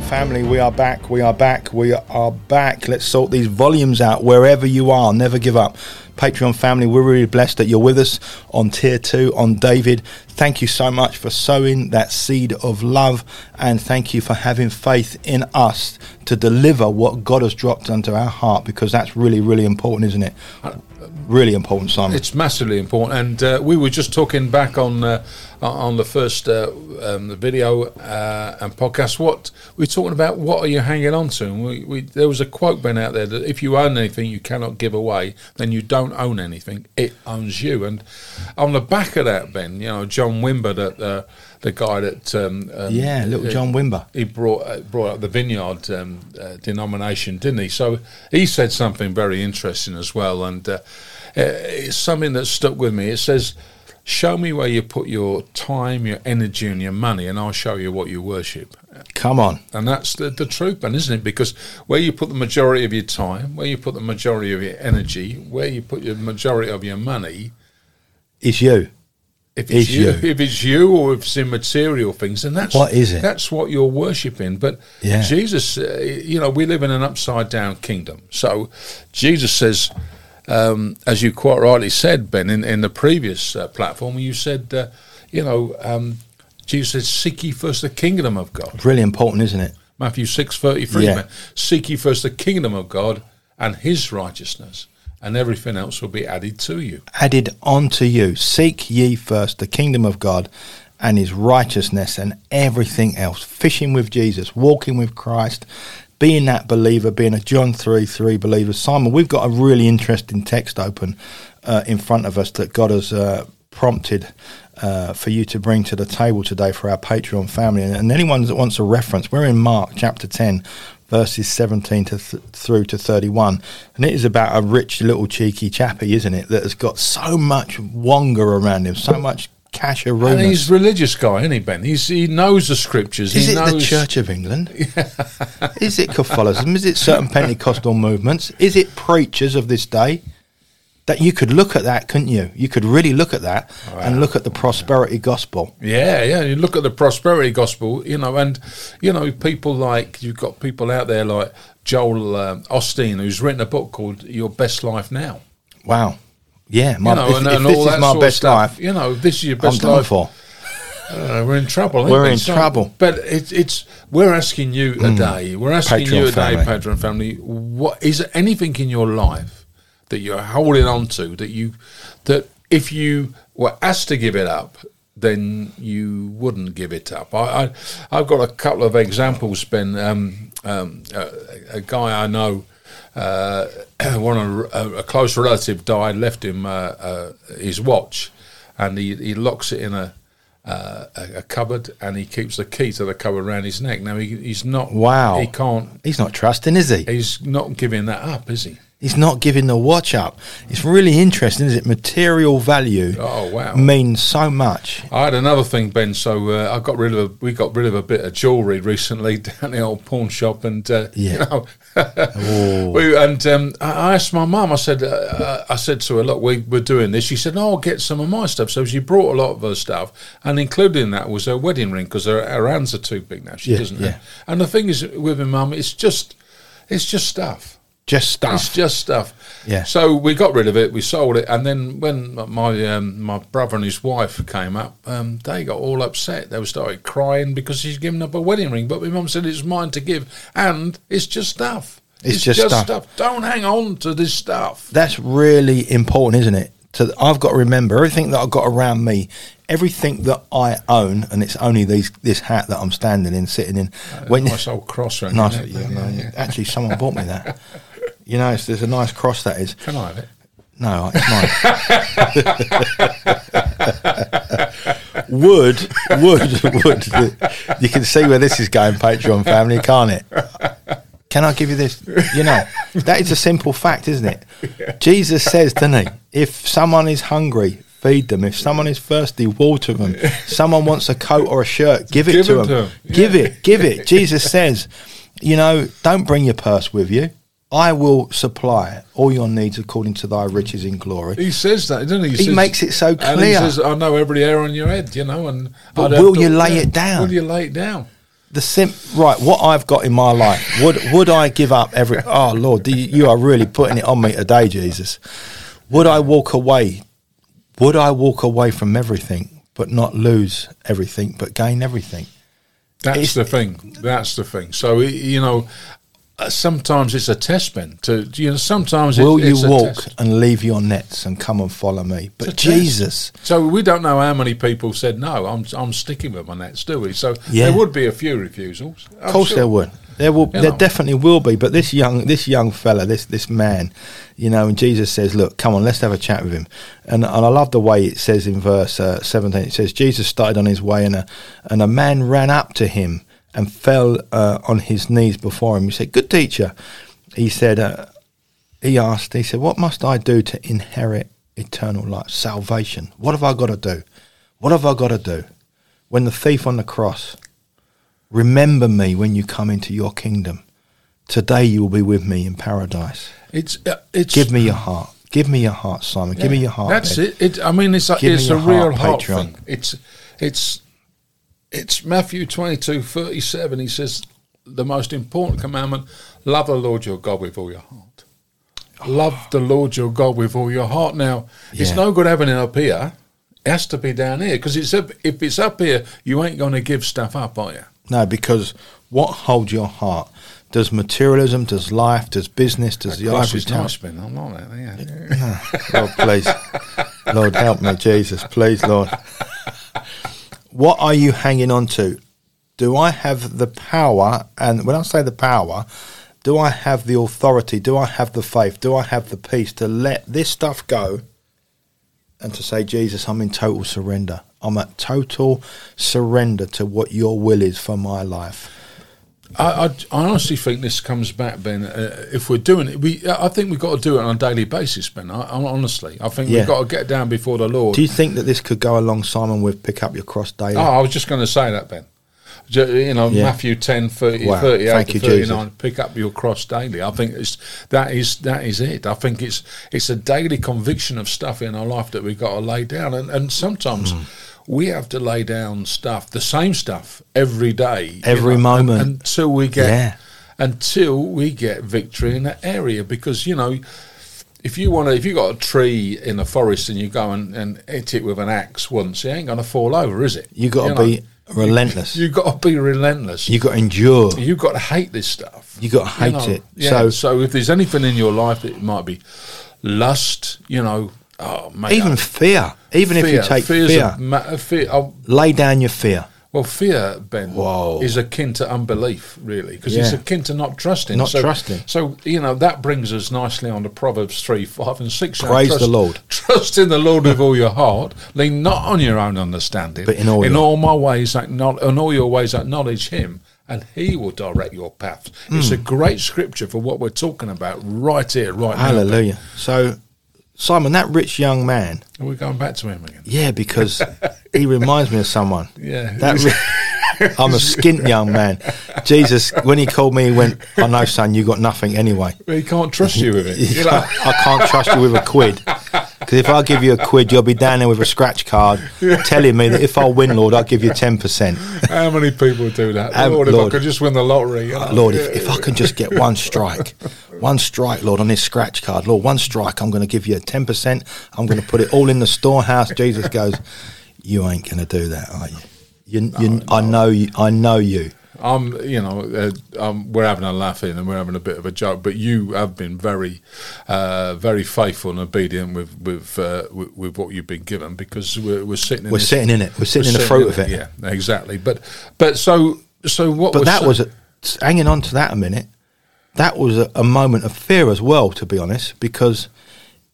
Patreon family, we are back, we are back, we are back. Let's sort these volumes out wherever you are. Never give up. Patreon family, we're really blessed that you're with us on tier two, on David. Thank you so much for sowing that seed of love, and thank you for having faith in us to deliver what God has dropped onto our heart because that's really, really important, isn't it? Really important, Simon. It's massively important, and uh, we were just talking back on uh, on the first uh, um, the video uh, and podcast. What we're talking about? What are you hanging on to? And we, we, there was a quote Ben out there that if you own anything you cannot give away, then you don't own anything. It owns you. And on the back of that, Ben, you know, John Wimber, that uh, the guy that um, um, yeah, little John Wimber, he brought uh, brought up the vineyard um, denomination, didn't he? So he said something very interesting as well, and it's something that stuck with me. It says, Show me where you put your time, your energy, and your money, and I'll show you what you worship. Come on. And that's the, the truth, man, isn't it? Because where you put the majority of your time, where you put the majority of your energy, where you put your majority of your money, is you. If it's you, you, if it's you, or if it's in material things, and that's what is it? That's what you're worshiping. But yeah. Jesus, uh, you know, we live in an upside down kingdom. So Jesus says, um, as you quite rightly said, Ben, in, in the previous uh, platform, you said, uh, you know, um, Jesus said, "Seek ye first the kingdom of God." Really important, isn't it? Matthew six thirty three. Yeah. Seek ye first the kingdom of God and His righteousness, and everything else will be added to you. Added unto you. Seek ye first the kingdom of God and His righteousness, and everything else. Fishing with Jesus, walking with Christ, being that believer, being a John 3 3 believer. Simon, we've got a really interesting text open uh, in front of us that God has uh, prompted uh, for you to bring to the table today for our Patreon family. And, and, anyone that wants a reference, we're in Mark chapter 10, verses 17 to th- through to 31. And it is about a rich little cheeky chappy, isn't it, that has got so much wonga around him, so much cash a And he's a religious guy, isn't he, Ben? He's, he knows the scriptures. Is he it knows... the Church of England? is it Catholicism? Is it certain Pentecostal movements? Is it preachers of this day? That you could look at that, couldn't you? You could really look at that wow. and look at the prosperity gospel. Yeah, yeah. You look at the prosperity gospel, you know, and you know people like you've got people out there like Joel uh, Osteen, who's written a book called Your Best Life Now. Wow. Yeah, my, you know, if, and, if and this is my best life, you know, this is your best I'm life. For. Uh, we're in trouble. We're in so, trouble. But it, it's we're asking you mm. a day. We're asking Patreon you a day, Patreon family. What is there anything in your life that you're holding on to that you that if you were asked to give it up, then you wouldn't give it up. I, I have got a couple of examples. Ben, um, um, a, a guy I know uh, one a, a, close relative died, left him uh, uh, his watch, and he, he locks it in a, uh, a cupboard, and he keeps the key to the cupboard around his neck. Now he, he's not. Wow. He can't. He's not trusting, is he? He's not giving that up, is he? He's not giving the watch up. It's really interesting, is it? Material value. Oh wow, means so much. I had another thing, Ben. So uh, I got rid of a, we got rid of a bit of jewellery recently down the old pawn shop, and uh, yeah. you know, we, and um, I asked my mum. I said, uh, I said to her, "Look, we, we're doing this." She said, "Oh, I'll get some of my stuff." So she brought a lot of her stuff, and included in that was her wedding ring because her, her, hands are too big now. She yeah, doesn't. Yeah. And the thing is, with my mum, it's just, it's just stuff just stuff. It's just stuff. Yeah. So we got rid of it. We sold it, and then when my um, my brother and his wife came up, um, they got all upset. They were started crying because she's given up a wedding ring. But my mum said it's mine to give, and it's just stuff. It's, it's just, just stuff. stuff. Don't hang on to this stuff. That's really important, isn't it? To I've got to remember everything that I've got around me everything that I own, and it's only these this hat that I'm standing in, sitting in. Uh, when nice old cross, right? Nice, yeah, yeah, yeah. Actually, someone bought me that. You know, there's a nice cross that is. Can I have it? No, it's mine. wood, wood, wood. You can see where this is going, Patreon family, can't it? Can I give you this? You know, that is a simple fact, isn't it? Yeah. Jesus says, doesn't he? If someone is hungry, feed them. If someone is thirsty, water them. Someone wants a coat or a shirt, give it give to them. To them. Yeah. Give it, give it. Jesus says, you know, don't bring your purse with you. I will supply all your needs according to thy riches in glory. He says that, doesn't he? He, he says, makes it so clear. And he says, I know every hair on your head, you know. And but will you lay it down? Will you lay it down? the sim right what I've got in my life would would I give up every oh Lord you, you are really putting it on me today Jesus would I walk away would I walk away from everything but not lose everything but gain everything that's it's, the thing that's the thing so you know sometimes it's a test man to you know sometimes will it, you walk and leave your nets and come and follow me but jesus test. so we don't know how many people said no i'm i'm sticking with my nets do we so yeah. there would be a few refusals I'm of course sure. there would there will you there know. definitely will be but this young this young fella this this man you know and jesus says look come on let's have a chat with him and, and i love the way it says in verse uh, 17 it says jesus started on his way and a and a man ran up to him and fell uh, on his knees before him. He said, Good teacher. He said, uh, He asked, He said, What must I do to inherit eternal life, salvation? What have I got to do? What have I got to do? When the thief on the cross, remember me when you come into your kingdom. Today you will be with me in paradise. It's, uh, it's Give me your heart. Give me your heart, Simon. Yeah, Give me your heart. That's it. it. I mean, it's a, it's a real heart, heart thing. It's it's it's Matthew 22 37. He says, The most important commandment love the Lord your God with all your heart. Love the Lord your God with all your heart. Now, yeah. it's no good having it up here. It has to be down here because it's up, if it's up here, you ain't going to give stuff up, are you? No, because what holds your heart? Does materialism, does life, does business, does the life is nice, Ben. I'm not that. Yeah. Lord, please, Lord, help me, Jesus, please, Lord what are you hanging on to? Do I have the power? And when I say the power, do I have the authority? Do I have the faith? Do I have the peace to let this stuff go and to say, Jesus, I'm in total surrender. I'm at total surrender to what your will is for my life. I, I, I, honestly think this comes back, Ben. Uh, if we're doing it, we I think we've got to do it on a daily basis, Ben. I, honestly, I think yeah. we've got to get down before the Lord. Do you think that this could go along, Simon, with pick up your cross daily? Oh, I was just going to say that, Ben. You know, yeah. Matthew 10, 30, wow. 38 Thank to 39, Jesus. pick up your cross daily. I think it's, that is that is it. I think it's it's a daily conviction of stuff in our life that we've got to lay down. And, and sometimes... Mm we have to lay down stuff, the same stuff every day, every know, moment until we get yeah. until we get victory in that area. Because you know, if you want to, if you got a tree in a forest and you go and, and hit it with an axe once, it ain't going to fall over, is it? You got to be relentless. You, got to be relentless. You got to endure. You got to hate this stuff. You got to hate you know? it. Yeah. So, so if there's anything in your life it might be lust, you know, Oh, mate, Even fear. Even fear, if you take fear, ma- fear oh, lay down your fear. Well, fear, Ben, Whoa. is akin to unbelief, really, because yeah. it's akin to not trusting. Not so, trusting. So, you know, that brings us nicely on to Proverbs 3, 5, and 6. Praise trust, the Lord. Trust in the Lord with all your heart. Lean not on your own understanding, but in all, in all my ways, acknowledge, in all your ways, acknowledge Him, and He will direct your path. Mm. It's a great scripture for what we're talking about right here, right Hallelujah. now. Hallelujah. So, Simon, that rich young man. Are we going back to him again? Yeah, because he reminds me of someone. Yeah. That ri- I'm a skint young man. Jesus, when he called me, he went, I know, son, you got nothing anyway. Well, he can't trust you with it. I can't trust you with a quid. Because if I give you a quid, you'll be down there with a scratch card telling me that if I win, Lord, I'll give you 10%. How many people do that? Um, Lord, Lord, if I could just win the lottery. Know? Lord, if, if I can just get one strike, one strike, Lord, on this scratch card, Lord, one strike, I'm going to give you a 10%. I'm going to put it all in the storehouse. Jesus goes, You ain't going to do that, are you? You, you, no, no. I know you. I know you. I'm, you know, uh, um, we're having a laugh in and we're having a bit of a joke, but you have been very, uh, very faithful and obedient with with, uh, with, with what you've been given because we're, we're sitting. In we're this, sitting in it. We're sitting we're in the fruit of it. Yeah, exactly. But but so so what? But that was a, hanging on to that a minute. That was a, a moment of fear as well, to be honest, because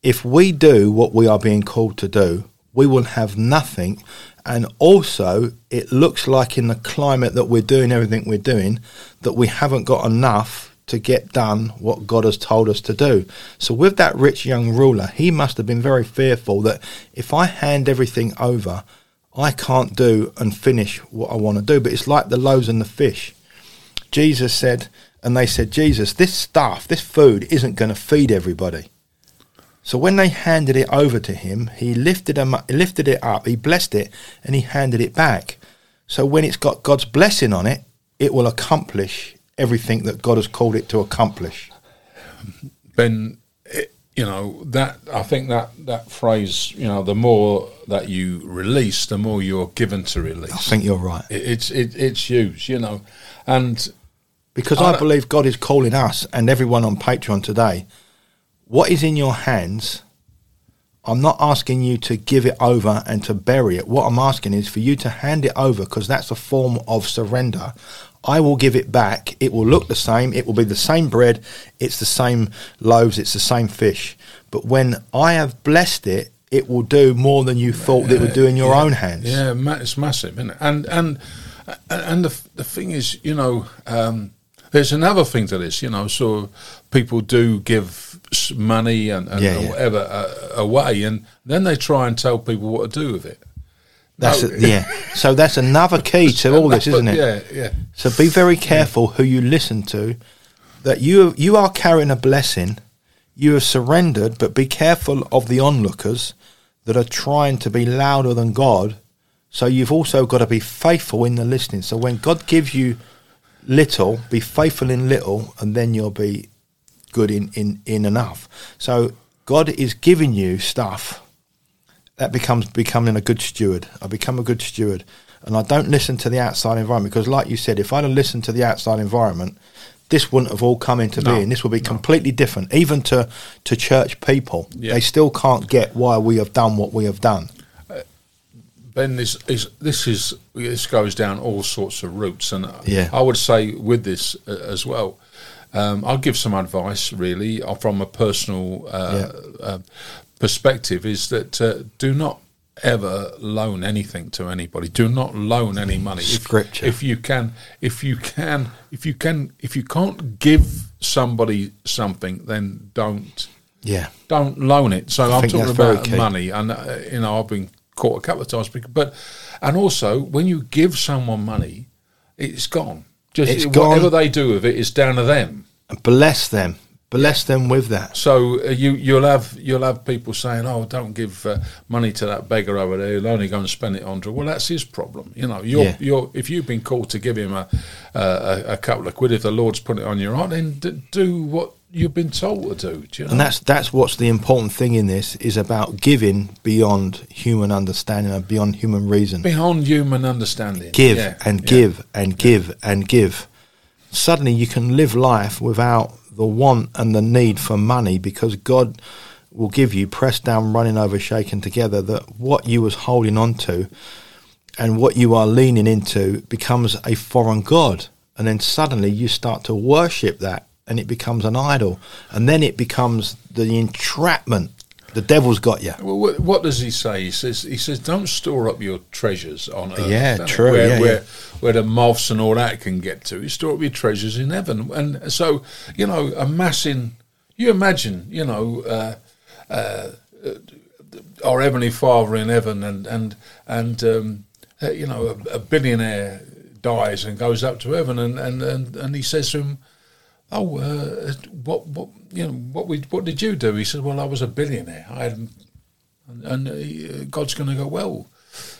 if we do what we are being called to do, we will have nothing and also, it looks like in the climate that we're doing everything we're doing, that we haven't got enough to get done what God has told us to do. So, with that rich young ruler, he must have been very fearful that if I hand everything over, I can't do and finish what I want to do. But it's like the loaves and the fish. Jesus said, and they said, Jesus, this stuff, this food isn't going to feed everybody. So when they handed it over to him, he lifted, him, lifted it up, he blessed it, and he handed it back. So when it's got God's blessing on it, it will accomplish everything that God has called it to accomplish. Ben, it, you know that I think that that phrase, you know, the more that you release, the more you're given to release. I think you're right. It, it's it, it's used, you know, and because I, I believe God is calling us and everyone on Patreon today. What is in your hands? I'm not asking you to give it over and to bury it. What I'm asking is for you to hand it over because that's a form of surrender. I will give it back. It will look the same. It will be the same bread. It's the same loaves. It's the same fish. But when I have blessed it, it will do more than you thought yeah, it would do in your yeah, own hands. Yeah, it's massive, isn't it? And and and the the thing is, you know, um, there's another thing to this. You know, so people do give money and, and yeah, whatever uh, away, and then they try and tell people what to do with it. That's no. a, yeah. So that's another key to all this, isn't it? Yeah, yeah. So be very careful who you listen to. That you you are carrying a blessing. You have surrendered, but be careful of the onlookers that are trying to be louder than God. So you've also got to be faithful in the listening. So when God gives you little, be faithful in little, and then you'll be good in in in enough. So God is giving you stuff that becomes becoming a good steward. I become a good steward, and I don't listen to the outside environment because, like you said, if I'd have listened to the outside environment, this wouldn't have all come into no, being. This would be no. completely different, even to to church people. Yeah. They still can't get why we have done what we have done. Ben, this is this is this goes down all sorts of routes, and yeah. I would say with this uh, as well. Um, I'll give some advice, really, uh, from a personal uh, yeah. uh, perspective is that uh, do not ever loan anything to anybody. Do not loan any money. Scripture. If, if, you can, if you can, if you can, if you can't give somebody something, then don't. Yeah. Don't loan it. So I am talking about money, and uh, you know I've been caught a couple of times, but and also when you give someone money, it's gone. Just it's whatever gone. they do with it is down to them. Bless them bless them with that. So uh, you you'll have you'll have people saying, "Oh, don't give uh, money to that beggar over there. He'll only go and spend it on drugs." Well, that's his problem. You know, you're yeah. you're if you've been called to give him a, a, a couple of quid, if the Lord's put it on your heart, then d- do what you've been told to do. do you know? And that's that's what's the important thing in this is about giving beyond human understanding and beyond human reason. Beyond human understanding. Give yeah. and yeah. give and give and give. Suddenly, you can live life without the want and the need for money because God will give you pressed down, running over, shaken together. That what you was holding on to and what you are leaning into becomes a foreign god, and then suddenly you start to worship that, and it becomes an idol, and then it becomes the entrapment the devil's got you. Well, what, does he say? He says, he says, don't store up your treasures on earth. Yeah, true. Where, yeah, where, yeah. where the moths and all that can get to. You store up your treasures in heaven. And so, you know, amassing, you imagine, you know, uh, uh, our Heavenly Father in heaven and, and, and um, uh, you know, a, a, billionaire dies and goes up to heaven and, and, and, and he says to him, oh, uh, what, what, you know, what we, what did you do? He said, well, I was a billionaire. I had, and, and uh, God's going to go, well,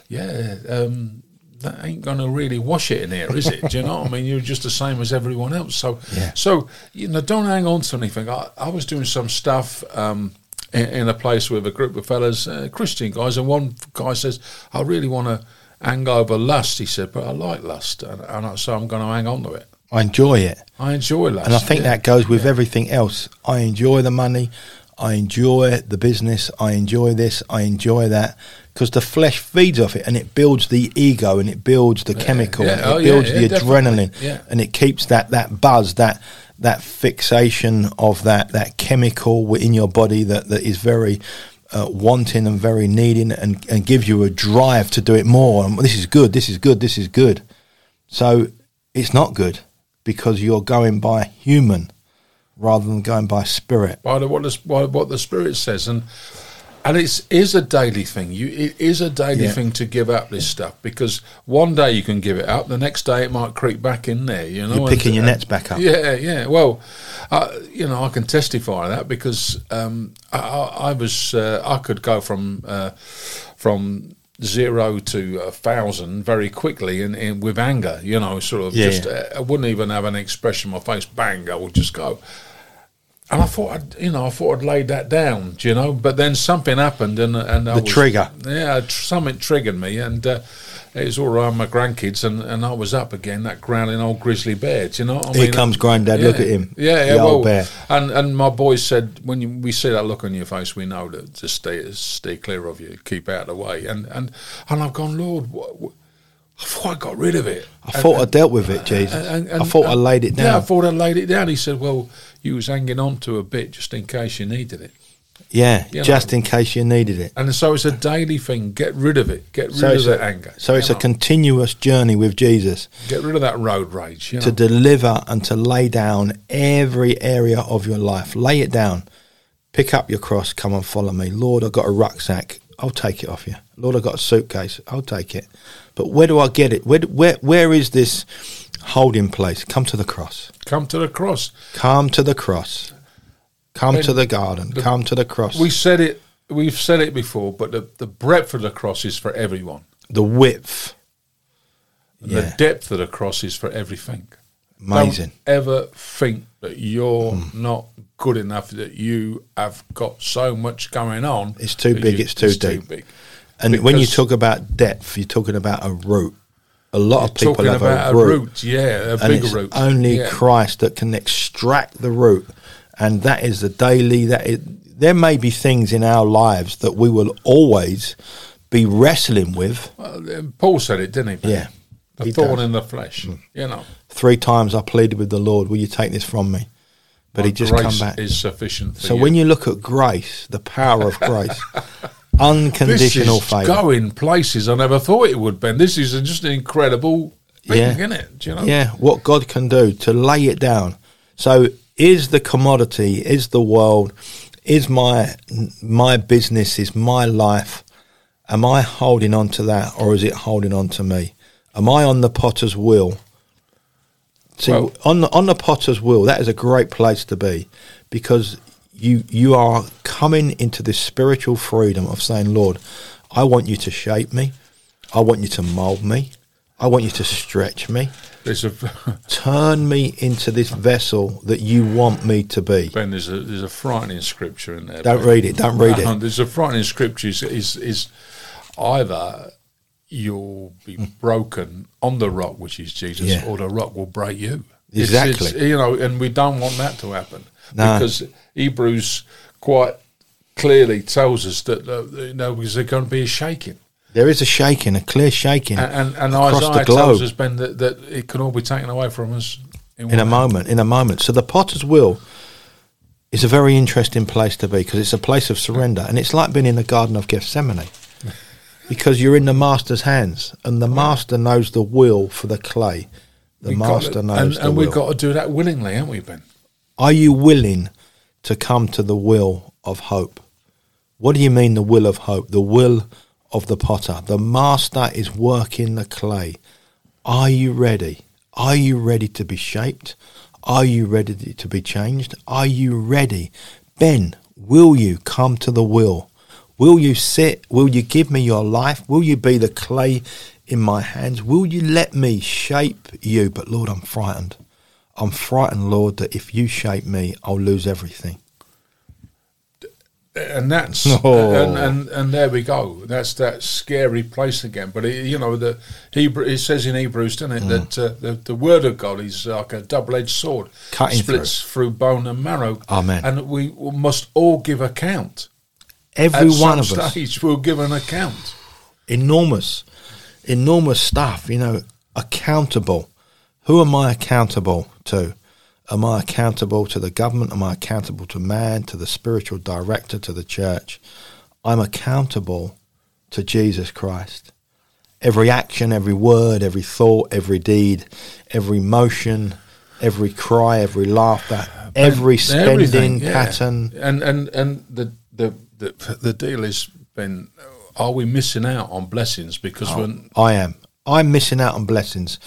yeah, um, that ain't going to really wash it in here, is it? Do you know what I mean? You're just the same as everyone else. So, yeah. so you know, don't hang on to anything. I, I was doing some stuff. Um, in, in, a place with a group of fellas, uh, Christian guys, and one guy says, "I really want to hang over lust." He said, "But I like lust, and, and so I'm going to hang on to it." I enjoy it. I enjoy that. And I think yeah. that goes with yeah. everything else. I enjoy the money. I enjoy the business. I enjoy this. I enjoy that. Because the flesh feeds off it and it builds the ego and it builds the yeah. chemical. And oh, it builds the adrenaline. And it keeps that, that buzz, that that fixation of that, that chemical in your body that, that is very uh, wanting and very needing and, and gives you a drive to do it more. And this is good, this is good, this is good. So it's not good because you're going by human rather than going by spirit. By the, what, the, by what the spirit says, and and it is a daily thing. You it is a daily yeah. thing to give up this stuff because one day you can give it up, the next day it might creep back in there. You know, you're picking and, your nets back up. Yeah, yeah. Well, uh, you know, I can testify that because um, I, I, was uh, I could go from uh, from zero to a thousand very quickly and, in with anger. You know, sort of Yeah, just yeah. uh, I wouldn't even have an expression on my face. Bang, I would just go. And I thought, I'd, you know, I thought I'd laid that down, do you know. But then something happened, and and I The was- trigger. yeah, tr- something triggered me, and uh, it was all around my grandkids, and, and I was up again, that growling old grizzly bear. Do you know? What I Here mean? comes Grandad, look at him, Yeah, yeah. well, old bear. and and my boys said when you, we see that look on your face, we know that to stay stay clear of you, keep out of the way. And and and I've gone, Lord, what, what, I thought I got rid of it. I thought I dealt with it, Jesus. And- and- I thought I laid it down. Yeah, I thought I laid it down. He said, "Well, you was hanging on to a bit just in case you needed it." Yeah, You just know. in case you needed it. And so it's a daily thing. Get rid of it. Get rid So of that a, anger. so you it's a continuous journey with Jesus get rid of that road rage. You know? to deliver and to lay down every area of your life. Lay it down. Pick up your cross. Come and follow me. Lord, I've got a rucksack. I'll take it off you. Lord, I've got a suitcase. I'll take it. But where do I get it? Where, where, where is this holding place? Come to the cross. Come to the cross. Come to the cross. Come When to the garden. the- Come to the cross. We said it. We've said it before, but the, the breadth of the cross is for everyone. the width. And Yeah. The depth of the cross is for everything. Amazing. Don't ever think that you're Hmm. not good enough. That you have got so much going on. It's too big, you- it's too deep. big. And when you talk about depth, you're talking about a root. A lot of people Talking have about a root, yeah, a and big it's root. only Yeah. Christ that can extract the root, and that is the daily. That is, there may be things in our lives that we will always be wrestling with. Well, Paul said it, didn't he? Yeah, the he thorn does. In the flesh. Mm. You know, Three times I pleaded with the Lord, "Will you take this from me?" But My he just come back. is sufficient. For So you. when you look at grace, the power of grace, unconditional this is favour. going places I never thought it would, Ben. This is just an incredible thing, Yeah. isn't it? Do you know? Yeah, what God can do to lay it down. So is the commodity, is the world, is my my business, is my life, am I holding on to that or is it holding on to me? Am I on the potter's wheel? See, Well- on the on the potter's wheel, that is a great place to be because you you are coming into this spiritual freedom of saying, Lord, I want you to shape me, I want you to mold me, I want you to stretch me There's a turn me into this vessel that you want me to be. Ben. There's a there's a frightening scripture in there. Don't Ben. read it. Don't read No, it. There's a frightening scripture. Is is, is either you'll be broken on the rock, which is Jesus, Yeah. or the rock will break you. It's- Exactly. it's, you know, and we don't want that to happen No. because Hebrews quite clearly tells us that uh, you know because there's going to be a shaking. There is a shaking, a clear shaking And, and, and across Isaiah the tells us, Ben, that, that it can all be taken away from us in a one moment. In a moment. So the potter's wheel is a very interesting place to be because it's a place of surrender, and it's like being in the Garden of Gethsemane because you're in the master's hands, and the master knows the will for the clay. The got master to- knows and, and will. we've got to do that willingly, haven't we, Ben? Are you willing to come to the will of hope? What do you mean, the will of hope? The will of the potter. The master is working the clay. Are you ready? Are you ready to be shaped? Are you ready to be changed? Are you ready? Ben, will you come to the will? Will you sit? Will you give me your life? Will you be the clay in my hands? Will you let me shape you? But Lord, I'm frightened. I'm frightened, Lord, that if you shape me, I'll lose everything. And that's Oh. and, and and there we go. That's that scary place again. But it, you know the Hebrew. It says in Hebrews, doesn't it, Mm. that uh, the the word of God is like a double-edged sword, Cutting splits through. bone and marrow. Amen. And we must all give account. Every At one of us. stage, we'll give an account. enormous, enormous stuff, you know, accountable. Who am I accountable to? Am I accountable to the government? Am I accountable to man, to the spiritual director, to the church? I'm accountable to Jesus Christ. Every action, every word, every thought, every deed, every motion, every cry, every laughter, every spending yeah. pattern. And and and the the the, the deal is been. Are we missing out on blessings because Oh. when I am. I'm missing out on blessings.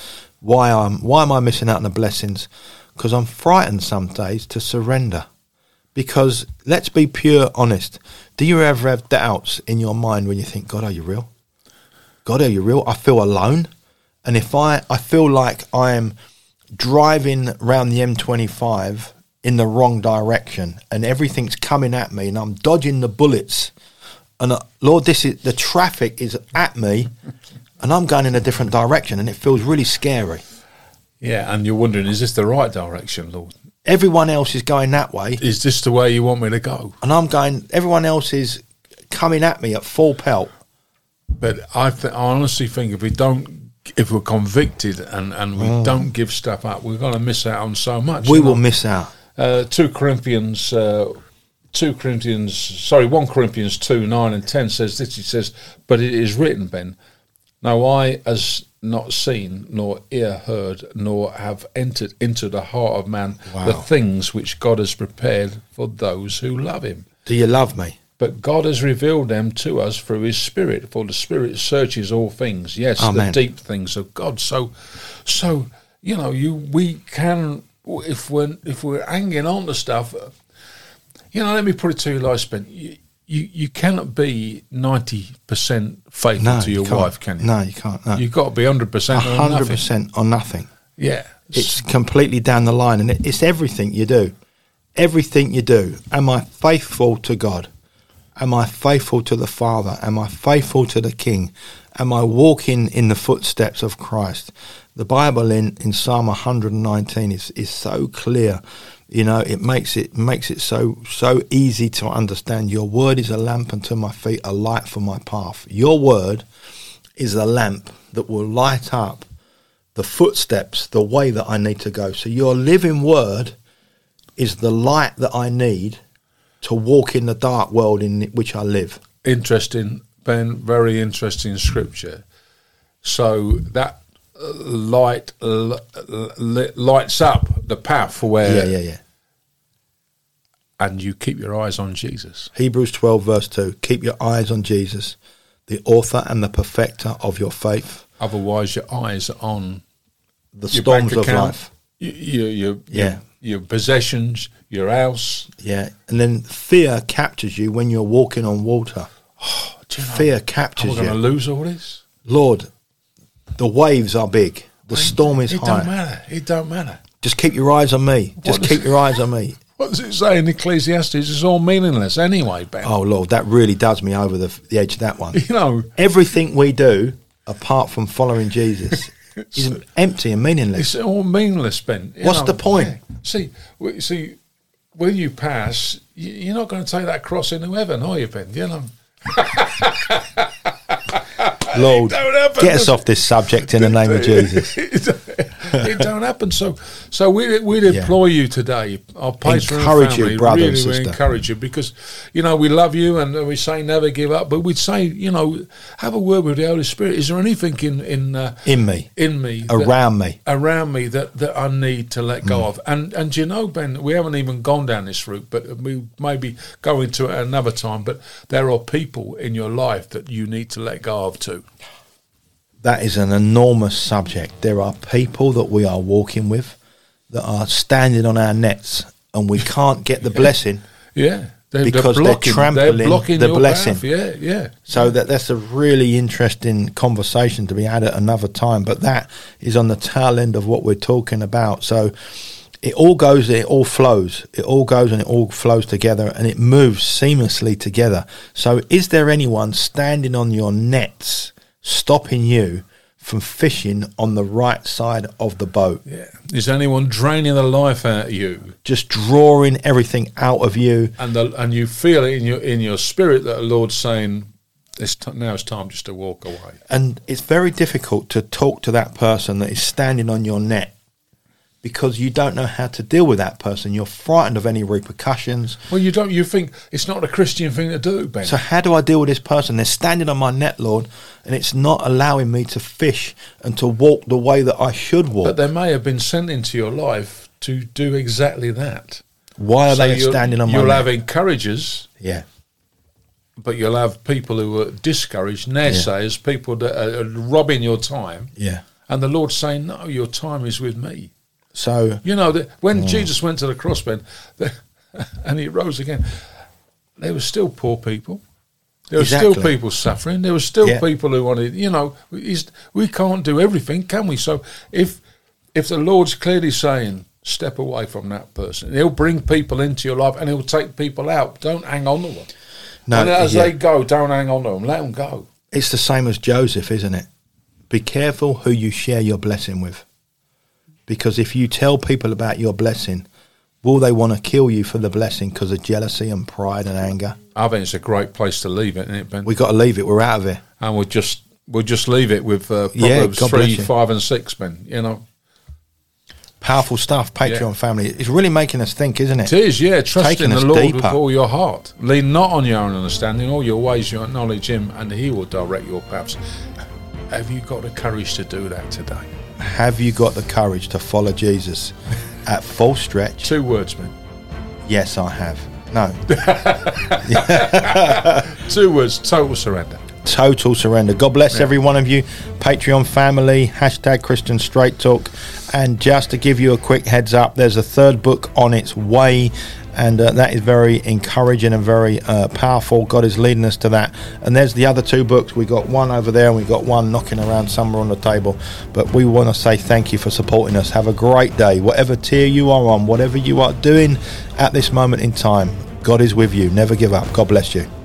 Why am Why am I missing out on the blessings? Because I'm frightened some days to surrender. Because let's be pure honest. Do you ever have doubts in your mind when you think, God, are you real? God, are you real? I feel alone. And if I, I feel like I'm driving around the M25 in the wrong direction and everything's coming at me and I'm dodging the bullets. And uh, Lord, this is the traffic is at me and I'm going in a different direction and it feels really scary. Yeah, and you're wondering, is this the right direction, Lord? Everyone else is going that way. Is this the way you want me to go? And I'm going, everyone else is coming at me at full pelt. But I, th- I honestly think if we don't, if we're convicted and, and we mm. don't give stuff up, we're going to miss out on so much. We will know? miss out. Uh, 2 Corinthians, uh, 2 Corinthians, sorry, 1 Corinthians 2, 9 and 10 says this. It says, But it is written, Ben, no eye has not seen, nor ear heard, nor have entered into the heart of man wow. the things which God has prepared for those who love him. Do you love me? But God has revealed them to us through his Spirit, for the Spirit searches all things, yes, Amen. the deep things of God. So, so you know, you we can if we're if we're hanging on to stuff, you know, let me put it to you, like Ben, you, you, cannot be ninety percent faithful no, to your you wife, can you? No, you can't. No. You've got to be hundred percent. hundred percent on nothing. Yeah, it's completely down the line, and it's everything you do. Everything you do. Am I faithful to God? Am I faithful to the Father? Am I faithful to the King? Am I walking in the footsteps of Christ? The Bible in, in Psalm 119 is, is so clear you know, it makes it makes it so so easy to understand. Your word is a lamp unto my feet, a light for my path. Your word is a lamp that will light up the footsteps, the way that I need to go. So your living word is the light that I need to walk in the dark world in which I live. Interesting, Ben. Very interesting scripture. So that light lights up the path for where yeah yeah yeah and you keep your eyes on Jesus Hebrews 12 verse 2 keep your eyes on Jesus the author and the perfecter of your faith otherwise your eyes are on the storms of life your, your, your, yeah. your possessions your house yeah and then fear captures you when you're walking on water oh, you know, fear captures you. We're going to lose all this. Lord, the waves are big. The storm is it high. It don't matter. It don't matter. Just keep your eyes on me. Just keep your eyes on me. What does it say in Ecclesiastes? It's all meaningless anyway, Ben. Oh Lord, that really does me over the, the edge of that one. You know, everything we do apart from following Jesus is empty and meaningless. It's all meaningless, Ben. You What's know, the point? Yeah. See, see, when you pass, you're not going to take that cross into heaven, are you, Ben? You know. Lord, get us off this subject in the name of Jesus. it don't happen. So, so we we'd employ yeah. you today. Our Patreon encourage family, you, brother really, and encourage you because you know we love you and we say never give up. But we'd say you know have a word with the Holy Spirit. Is there anything in in uh, in me, in me, around that, me, around me that that I need to let go mm. of? And and you know, Ben, we haven't even gone down this route, but we maybe go into it another time. But there are people in your life that you need to let go of too that is an enormous subject. There are people that we are walking with that are standing on our nets, and we can't get the blessing. yeah. They're, because they're, blocking, they're trampling they're the blessing. Path. Yeah, yeah. So that that's a really interesting conversation to be had at another time. But that is on the tail end of what we're talking about. So it all goes, it all flows, it all goes and it all flows together, and it moves seamlessly together. So is there anyone standing on your nets? Stopping you from fishing on the right side of the boat. Yeah. Is anyone draining the life out of you? Just drawing everything out of you. And the, and you feel it in your in your spirit that the Lord's saying, it's t- now it's time just to walk away. And it's very difficult to talk to that person that is standing on your net because you don't know how to deal with that person. You're frightened of any repercussions. Well, you don't. You think it's not a Christian thing to do, Ben. So how do I deal with this person? They're standing on my net, Lord, and it's not allowing me to fish and to walk the way that I should walk. But they may have been sent into your life to do exactly that. Why are so they standing on my? You'll net? have encouragers. Yeah. But you'll have people who are discouraged, naysayers, yeah. people that are robbing your time. Yeah. And the Lord's saying, "No, your time is with me." So you know that when mm. Jesus went to the crossbed and he rose again, they were still poor people. There were exactly. still people suffering. There were still yeah. people who wanted, you know, we can't do everything, can we? So if if the Lord's clearly saying, step away from that person, he'll bring people into your life and he'll take people out. Don't hang on to them. No, and as yeah. they go, don't hang on to them. Let them go. It's the same as Joseph, isn't it? Be careful who you share your blessing with. Because if you tell people about your blessing, will they want to kill you for the blessing because of jealousy and pride and anger? I think it's a great place to leave it, isn't it, Ben? We've got to leave it. We're out of here. And we'll just we'll just leave it with uh, Proverbs yeah, 3, 5 and 6, Ben. You know, Powerful stuff, Patreon yeah. family. It's really making us think, isn't it? It is, yeah. Trust in the Lord deeper. with all your heart. Lean not on your own understanding, all your ways you acknowledge Him, and He will direct your paths. Have you got the courage to do that today? Have you got the courage to follow Jesus at full stretch? Two words, man. Yes, I have. No. Two words total surrender total surrender. God bless yeah. every one of you, Patreon family, hashtag Christian Straight Talk. And just to give you a quick heads up, there's a third book on its way. And uh, that is very encouraging and very uh, powerful. God is leading us to that. And there's the other two books. We got one over there, and we got one knocking around somewhere on the table. But we want to say thank you for supporting us. Have a great day, whatever tier you are on, whatever you are doing at this moment in time. God is with you. Never give up. God bless you.